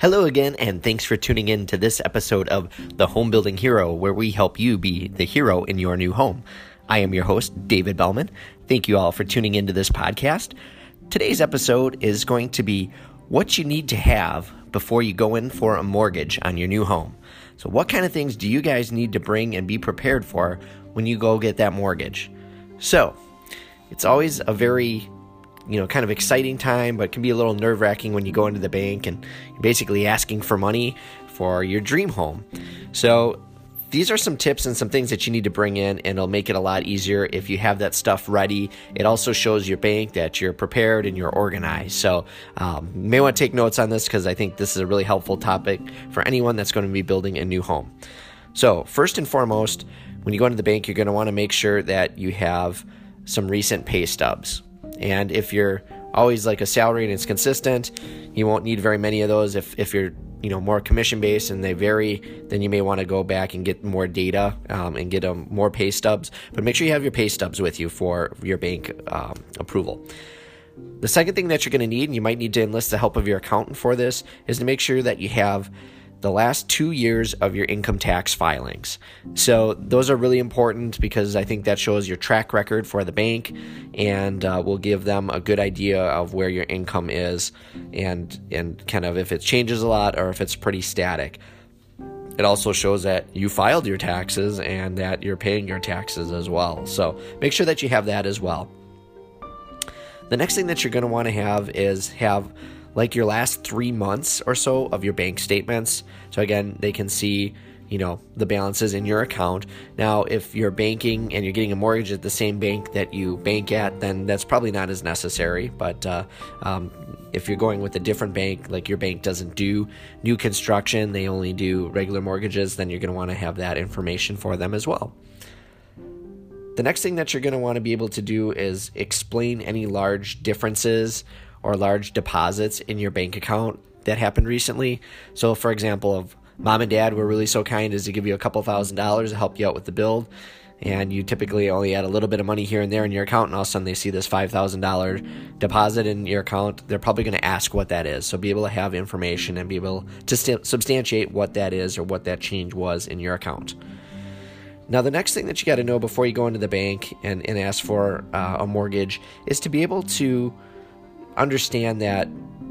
Hello again, and thanks for tuning in to this episode of The Home Building Hero, where we help you be the hero in your new home. I am your host, David Belman. Thank you all for tuning into this podcast. Today's episode is going to be what you need to have before you go in for a mortgage on your new home. So, what kind of things do you guys need to bring and be prepared for when you go get that mortgage? So, it's always a very you know, kind of exciting time, but it can be a little nerve wracking when you go into the bank and basically asking for money for your dream home. So, these are some tips and some things that you need to bring in, and it'll make it a lot easier if you have that stuff ready. It also shows your bank that you're prepared and you're organized. So, um, you may want to take notes on this because I think this is a really helpful topic for anyone that's going to be building a new home. So, first and foremost, when you go into the bank, you're going to want to make sure that you have some recent pay stubs. And if you're always like a salary and it's consistent, you won't need very many of those. If, if you're you know more commission based and they vary, then you may want to go back and get more data um, and get um, more pay stubs. But make sure you have your pay stubs with you for your bank um, approval. The second thing that you're going to need, and you might need to enlist the help of your accountant for this, is to make sure that you have the last two years of your income tax filings. So, those are really important because I think that shows your track record for the bank and uh, will give them a good idea of where your income is and, and kind of if it changes a lot or if it's pretty static. It also shows that you filed your taxes and that you're paying your taxes as well. So, make sure that you have that as well. The next thing that you're going to want to have is have like your last three months or so of your bank statements. So again, they can see you know the balances in your account. Now if you're banking and you're getting a mortgage at the same bank that you bank at then that's probably not as necessary. But uh, um, if you're going with a different bank like your bank doesn't do new construction they only do regular mortgages then you're going to want to have that information for them as well. The next thing that you're going to want to be able to do is explain any large differences or large deposits in your bank account that happened recently. So, for example, if mom and dad were really so kind as to give you a couple thousand dollars to help you out with the build, and you typically only add a little bit of money here and there in your account, and all of a sudden they see this $5,000 deposit in your account, they're probably going to ask what that is. So, be able to have information and be able to st- substantiate what that is or what that change was in your account. Now, the next thing that you got to know before you go into the bank and, and ask for uh, a mortgage is to be able to understand that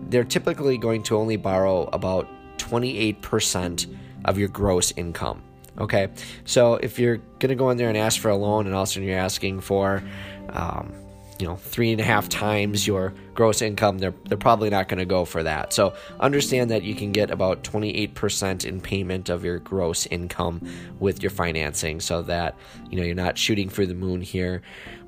they're typically going to only borrow about 28% of your gross income. Okay, so if you're to go in there and ask for a loan, and all of a sudden you're asking for, um, you know, three and a half times your gross income, they're they're probably not going to go for that. So understand that you can get about 28% in payment of your gross income with your financing, so that you know you're not shooting for the moon here.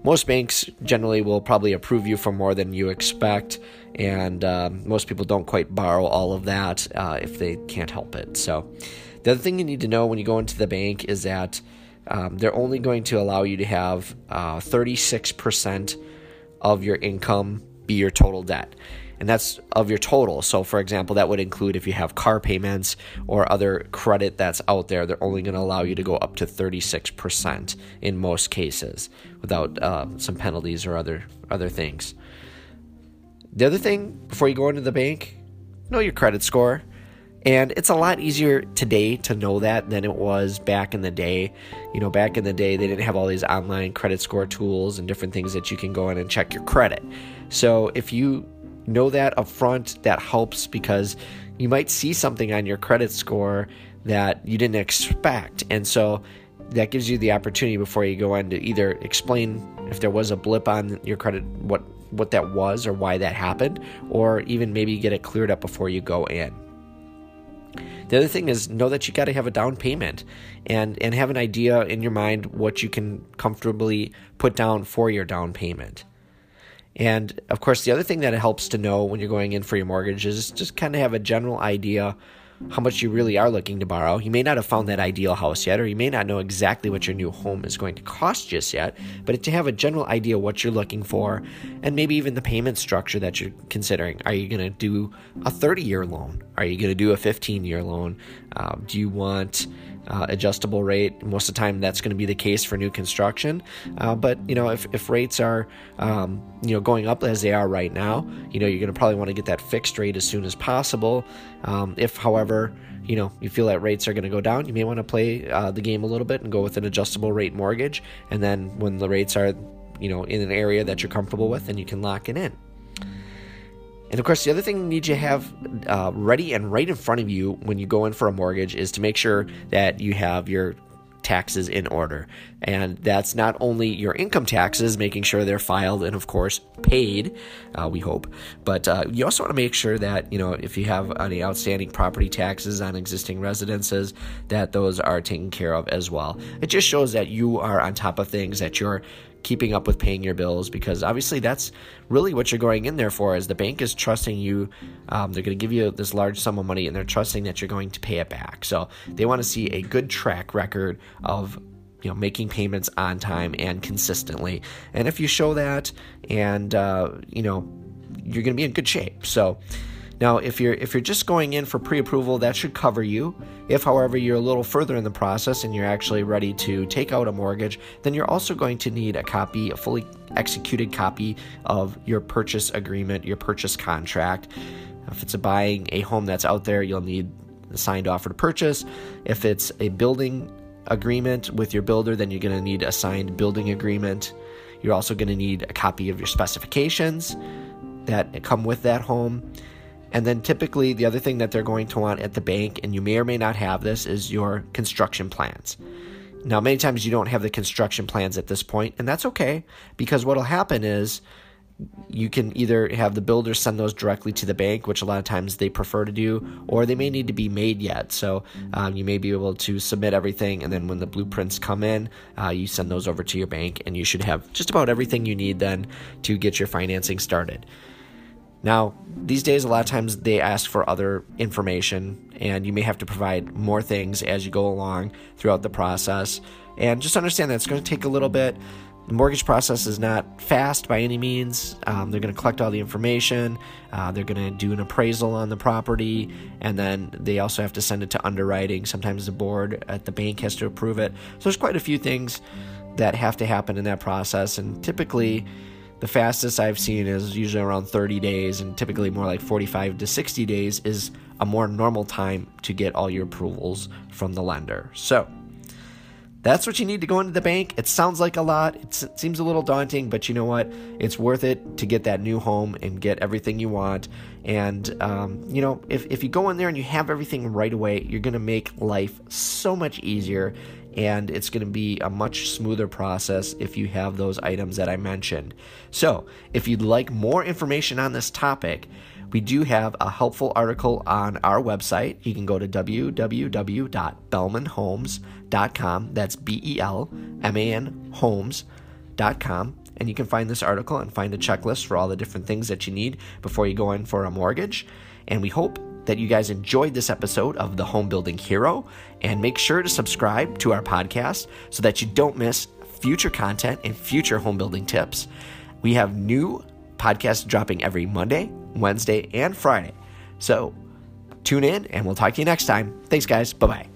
Most banks generally will probably approve you for more than you expect, and uh, most people don't quite borrow all of that uh, if they can't help it. So the other thing you need to know when you go into the bank is that um, they're only going to allow you to have uh, 36% of your income be your total debt. And that's of your total. So, for example, that would include if you have car payments or other credit that's out there, they're only going to allow you to go up to 36% in most cases without uh, some penalties or other, other things. The other thing before you go into the bank, know your credit score. And it's a lot easier today to know that than it was back in the day. You know, back in the day, they didn't have all these online credit score tools and different things that you can go in and check your credit. So if you know that up front, that helps because you might see something on your credit score that you didn't expect. And so that gives you the opportunity before you go in to either explain if there was a blip on your credit, what what that was or why that happened, or even maybe get it cleared up before you go in. The other thing is know that you got to have a down payment and and have an idea in your mind what you can comfortably put down for your down payment. And of course, the other thing that it helps to know when you're going in for your mortgage is just kind of have a general idea how much you really are looking to borrow. You may not have found that ideal house yet, or you may not know exactly what your new home is going to cost just yet, but to have a general idea what you're looking for, and maybe even the payment structure that you're considering. Are you going to do a 30 year loan? Are you going to do a 15 year loan? Um, do you want uh, adjustable rate. Most of the time, that's going to be the case for new construction. Uh, but you know, if, if rates are um, you know going up as they are right now, you know, you're going to probably want to get that fixed rate as soon as possible. Um, if, however, you know you feel that rates are going to go down, you may want to play uh, the game a little bit and go with an adjustable rate mortgage. And then when the rates are you know in an area that you're comfortable with, then you can lock it in. And of course, the other thing you need to have uh, ready and right in front of you when you go in for a mortgage is to make sure that you have your taxes in order. And that's not only your income taxes, making sure they're filed and, of course, paid, uh, we hope, but uh, you also want to make sure that, you know, if you have any outstanding property taxes on existing residences, that those are taken care of as well. It just shows that you are on top of things, that you're keeping up with paying your bills because obviously that's really what you're going in there for is the bank is trusting you. Um, they're going to give you this large sum of money and they're trusting that you're going to pay it back. So they want to see a good track record of you know making payments on time and consistently. And if you show that and uh, you know you're going to be in good shape. So now, if you're if you're just going in for pre-approval, that should cover you. If, however, you're a little further in the process and you're actually ready to take out a mortgage, then you're also going to need a copy, a fully executed copy of your purchase agreement, your purchase contract. If it's a buying a home that's out there, you'll need a signed offer to purchase. If it's a building agreement with your builder, then you're going to need a signed building agreement. You're also going to need a copy of your specifications that come with that home. And then typically, the other thing that they're going to want at the bank, and you may or may not have this, is your construction plans. Now, many times you don't have the construction plans at this point, and that's okay because what'll happen is you can either have the builder send those directly to the bank, which a lot of times they prefer to do, or they may need to be made yet. So um, you may be able to submit everything, and then when the blueprints come in, uh, you send those over to your bank, and you should have just about everything you need then to get your financing started. Now, these days, a lot of times they ask for other information, and you may have to provide more things as you go along throughout the process. And just understand that it's going to take a little bit. The mortgage process is not fast by any means. Um, they're going to collect all the information, uh, they're going to do an appraisal on the property, and then they also have to send it to underwriting. Sometimes the board at the bank has to approve it. So there's quite a few things that have to happen in that process, and typically, the fastest I've seen is usually around 30 days, and typically more like 45 to 60 days is a more normal time to get all your approvals from the lender. So, that's what you need to go into the bank. It sounds like a lot. it seems a little daunting, but you know what? It's worth it to get that new home and get everything you want. And, um, you know, if, if you go in there and you have everything right away, you're going to make life so much easier and it's going to be a much smoother process if you have those items that I mentioned. So, if you'd like more information on this topic, we do have a helpful article on our website. You can go to www.belmanhomes.com. That's B E L M A N homes.com. And you can find this article and find a checklist for all the different things that you need before you go in for a mortgage. And we hope that you guys enjoyed this episode of The Home Building Hero. And make sure to subscribe to our podcast so that you don't miss future content and future home building tips. We have new podcasts dropping every Monday, Wednesday, and Friday. So tune in and we'll talk to you next time. Thanks, guys. Bye bye.